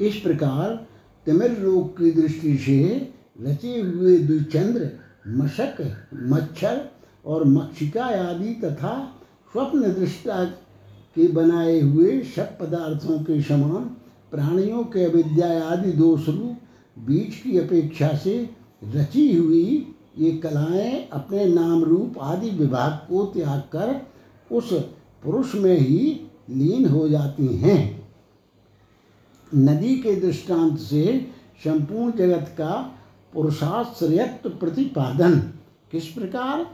इस प्रकार तमिल लोक की दृष्टि से रचे हुए द्विचंद्र मशक, मच्छर और मक्षिका आदि तथा स्वप्न दृष्टा के बनाए हुए सब पदार्थों के समान प्राणियों के विद्या आदि दोष रूप बीज की अपेक्षा से रची हुई ये कलाएँ अपने नाम रूप आदि विभाग को त्याग कर उस पुरुष में ही लीन हो जाती हैं। नदी के दृष्टांत से संपूर्ण जगत का पुरुषाश्रयत्व प्रतिपादन किस प्रकार?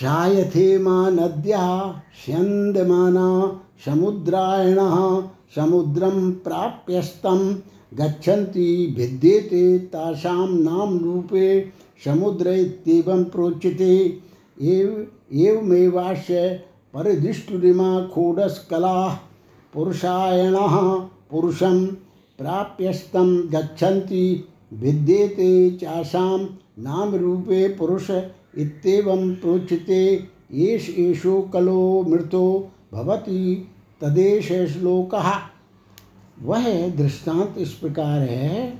शायथे माँ नद्या स्यन्दमाना समुद्रायणः समुद्रं प्राप्यस्तं, गच्छन्ति भिद्येते तासां नाम रूपे समुद्र इत्येवं प्रोच्यते। एव एवमेवास्य परिदिष्टुरिमा खोडस्कलाः पुरुषायणः पुरुषं प्राप्यस्तं, गच्छन्ति भिद्येते चासां नाम रूपे पुरुष इत्येवं प्रोच्यते। एषो कलो मृतो भवति तदेश श्लोकः। वह दृष्टांत इस प्रकार है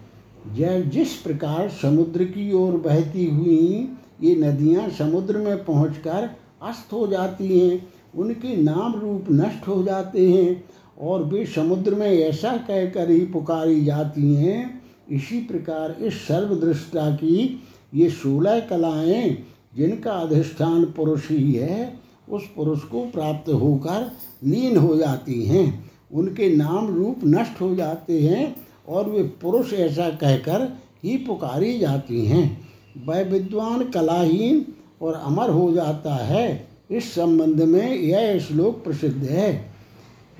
जब जिस प्रकार समुद्र की ओर बहती हुई ये नदियाँ समुद्र में पहुंचकर अस्त हो जाती हैं, उनके नाम रूप नष्ट हो जाते हैं, और वे समुद्र में ऐसा कहकर ही पुकारी जाती हैं, इसी प्रकार इस सर्वदृष्टा की ये सोलह कलाएँ, जिनका अधिष्ठान पुरुष ही है उस पुरुष को प्राप्त होकर लीन हो जाती हैं। उनके नाम रूप नष्ट हो जाते हैं और वे पुरुष ऐसा कहकर ही पुकारी जाती हैं। वह विद्वान कलाहीन और अमर हो जाता है। इस संबंध में यह श्लोक प्रसिद्ध है।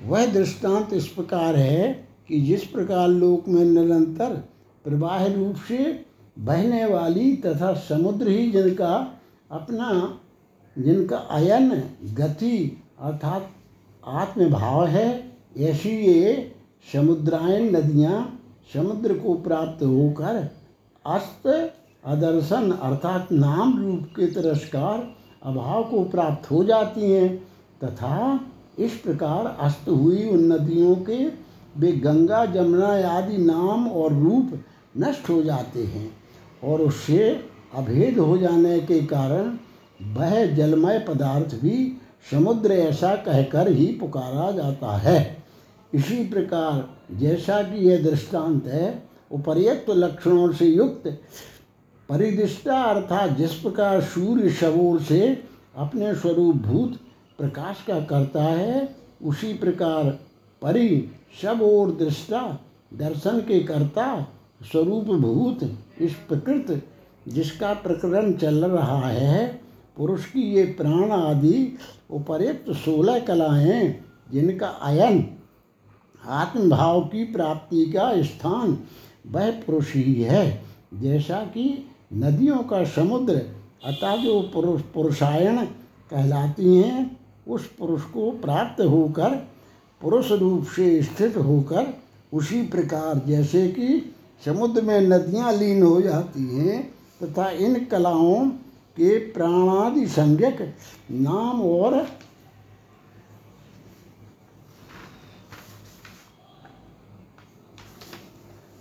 वह दृष्टांत इस प्रकार है कि जिस प्रकार लोक में निरंतर प्रवाह रूप से बहने वाली तथा समुद्र ही जिनका अपना जिनका अयन गति अर्थात आत्मभाव है, ऐसी ये समुद्रायन नदियाँ समुद्र को प्राप्त होकर अस्त अदर्शन अर्थात नाम रूप के तिरस्कार अभाव को प्राप्त हो जाती हैं, तथा इस प्रकार अस्त हुई उन नदियों के वे गंगा, जमुना आदि नाम और रूप नष्ट हो जाते हैं और उससे अभेद हो जाने के कारण वह जलमय पदार्थ भी समुद्र ऐसा कहकर ही पुकारा जाता है। इसी प्रकार जैसा कि यह दृष्टांत है, उपर्युक्त लक्षणों से युक्त परिदिष्टा अर्थात जिस प्रकार सूर्य शवोर से अपने स्वरूप भूत प्रकाश का करता है, उसी प्रकार परि शब और दृष्टा दर्शन के कर्ता स्वरूप भूत इस प्रकृत जिसका प्रकरण चल रहा है पुरुष की ये प्राण आदि उपर्युक्त सोलह कलाएँ, जिनका अयन, आत्मभाव की प्राप्ति का स्थान वह पुरुष ही है। जैसा कि नदियों का समुद्र, अतः जो पुरुष, पुरुषायण कहलाती हैं, उस पुरुष को प्राप्त होकर, पुरुष रूप से स्थित होकर, उसी प्रकार जैसे कि समुद्र में नदियाँ लीन हो जाती हैं, तथा इन कलाओं के प्राणादि संज्ञक नाम और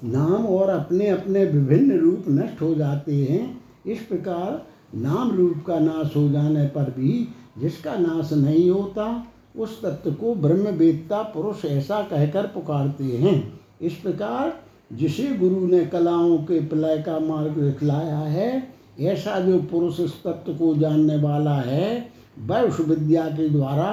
नाम और अपने अपने विभिन्न रूप नष्ट हो जाते हैं। इस प्रकार नाम रूप का नाश हो जाने पर भी जिसका नाश नहीं होता, उस तत्व को ब्रह्म वेदता पुरुष ऐसा कहकर पुकारते हैं। इस प्रकार जिसे गुरु ने कलाओं के प्रलय का मार्ग दिखलाया है ऐसा जो पुरुष इस तत्व को जानने वाला है उस विद्या के द्वारा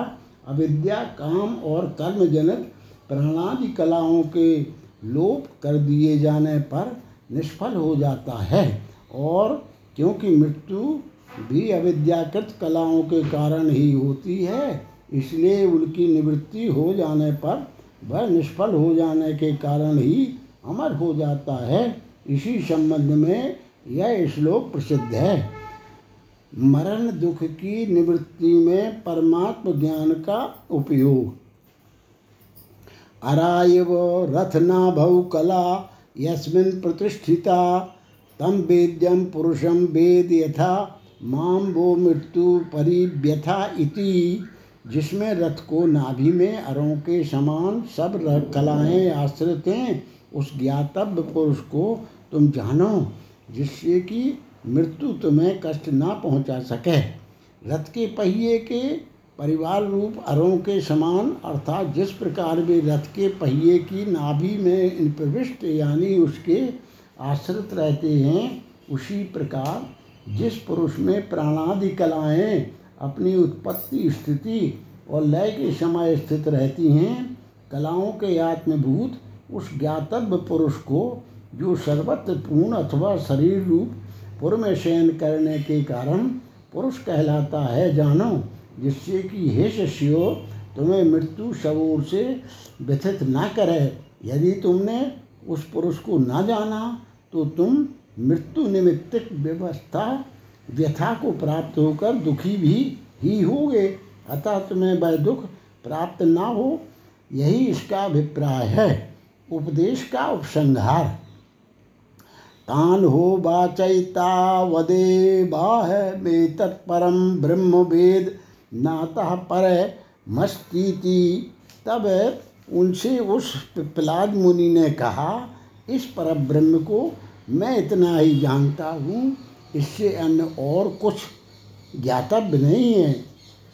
अविद्या, काम और कर्म जनित प्राणादि कलाओं के लोप कर दिए जाने पर निष्फल हो जाता है। और क्योंकि मृत्यु भी अविद्याकृत कलाओं के कारण ही होती है, इसलिए उनकी निवृत्ति हो जाने पर वह निष्फल हो जाने के कारण ही अमर हो जाता है। इसी संबंध में यह श्लोक प्रसिद्ध है। मरण दुख की निवृत्ति में परमात्म ज्ञान का उपयोग। अरायव रथनाभौ कला यस्मिन् प्रतिष्ठिता तम वेद्यम पुरुषम वेद यथा माम वो मृत्यु परिव्यथा इति, जिसमें रथ को नाभि में अरों के समान सब कलाएँ आश्रित हैं उस ज्ञातव्य पुरुष को तुम जानो। जिससे कि मृत्यु तुम्हें कष्ट ना पहुँचा सके। रथ के पहिए के परिवार रूप अरों के समान, अर्थात जिस प्रकार वे रथ के पहिए की नाभि में इन प्रविष्ट यानी उसके आश्रित रहते हैं, उसी प्रकार जिस पुरुष में प्राणादि कलाएँ, अपनी उत्पत्ति, स्थिति और लय के समय स्थित रहती हैं, कलाओं के आत्मभूत उस ज्ञातव्य पुरुष को जो सर्वत्र पूर्ण अथवा शरीर रूप पुर में शयन करने के कारण पुरुष कहलाता है, जानो, जिससे कि हे शिष्यो, तुम्हें मृत्यु शवोर से व्यथित न करे। यदि तुमने उस पुरुष को न जाना तो तुम मृत्यु निमित्तिक व्यवस्था व्यथा को प्राप्त होकर दुखी भी ही होगे। अतः तुम्हें वह दुख प्राप्त ना हो, यही इसका अभिप्राय है। उपदेश का उपसंहार। तान हो बाचैता वदे बाह में तत्परम ब्रह्म वेद नाता पर मस्तीति। तब उनसे उस पिपलाद मुनि ने कहा, इस पर ब्रह्म को मैं इतना ही जानता हूँ, इससे अन्य और कुछ ज्ञातव्य नहीं है।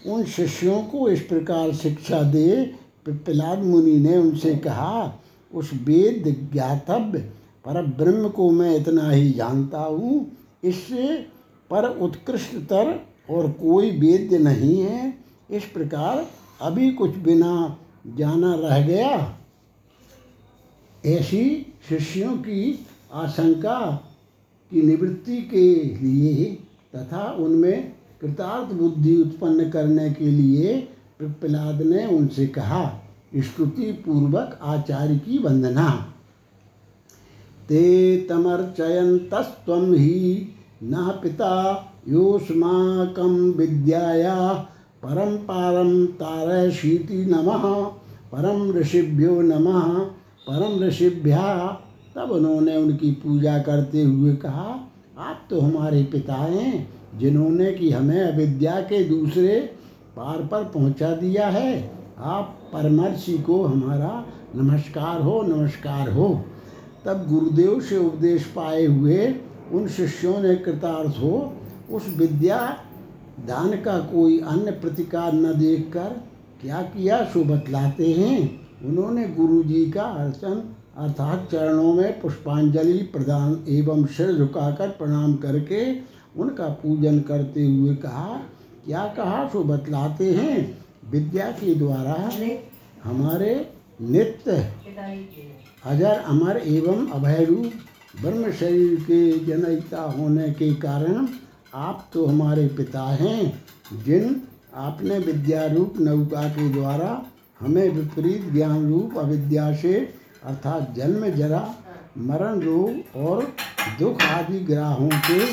उन शिष्यों को इस प्रकार शिक्षा दे पिपलाद मुनि ने उनसे कहा, उस वेद ज्ञातव्य पर ब्रह्म को मैं इतना ही जानता हूँ, इससे पर उत्कृष्टतर और कोई वेद्य नहीं है। इस प्रकार अभी कुछ बिना जाना रह गया। ऐसी शिष्यों की आशंका की निवृत्ति के लिए तथा उनमें कृतार्थ बुद्धि उत्पन्न करने के लिए प्रहलाद ने उनसे कहा स्तुति पूर्वक आचार्य की वंदना। ते तमर्चयन्तस्त्व ही न पिता योस्माकं विद्याया परम पारम तारशीति नमः परम ऋषिभ्यो नमः परम ऋषिभ्या। तब उन्होंने उनकी पूजा करते हुए कहा, आप तो हमारे पिता हैं, जिन्होंने कि हमें अविद्या के दूसरे पार पर पहुँचा दिया है। आप परमर्षि को हमारा नमस्कार हो नमस्कार हो। तब गुरुदेव से उपदेश पाए हुए उन शिष्यों ने कृतार्थ हो उस विद्या दान का कोई अन्य प्रतिकार न देखकर क्या किया सो बतलाते हैं? उन्होंने गुरु जी का अर्चन अर्थात चरणों में पुष्पांजलि प्रदान एवं सिर झुकाकर प्रणाम करके उनका पूजन करते हुए कहा क्या कहा सो बतलाते हैं? विद्या के द्वारा हमारे नित्य अजर अमर एवं अभय रूप ब्रह्म शरीर के जनयिता होने के कारण आप तो हमारे पिता हैं, जिन आपने विद्या रूप नौका के द्वारा हमें विपरीत ज्ञान रूप अविद्या से, अर्थात जन्म जरा, मरण रोग और दुख आदि ग्राहों के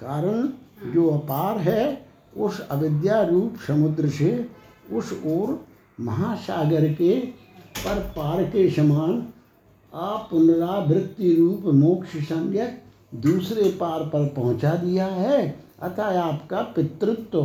कारण जो अपार है, उस अविद्या रूप समुद्र से, उस ओर महासागर के पर पार के समान आप पुनरावृत्ति रूप मोक्ष संज्ञक दूसरे पार पर पहुँचा दिया है, अतः आपका पितृत्व।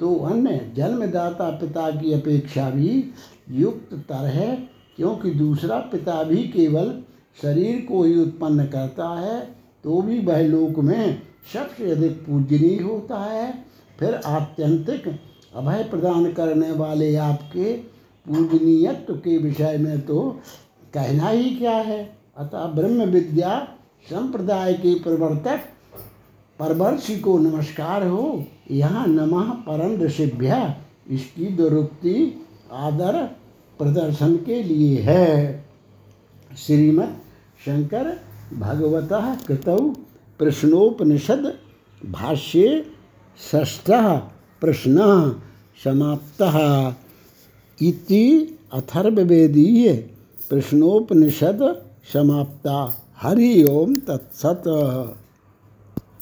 तो अन्य जन्मदाता पिता की अपेक्षा भी युक्त तर है, क्योंकि दूसरा पिता भी केवल शरीर को ही उत्पन्न करता है तो भी वह लोक में सबसे अधिक पूजनीय होता है। फिर आत्यंतिक अभय प्रदान करने वाले आपके पूजनीयत्व के विषय में तो कहना ही क्या है? अतः ब्रह्म विद्या संप्रदाय के प्रवर्तक परवर्षि को नमस्कार हो। यहाँ नमः परम ऋषिभ्य, इसकी दुरुक्ति, आदर, प्रदर्शन के लिए है। श्रीमद शंकर भगवत कृतौ प्रश्नोपनिषद भाष्ये षष्ठः प्रश्न समाप्त। इति अथर्ववेदीय प्रश्नोपनिषद समाप्ता। हरि ओम तत्सत।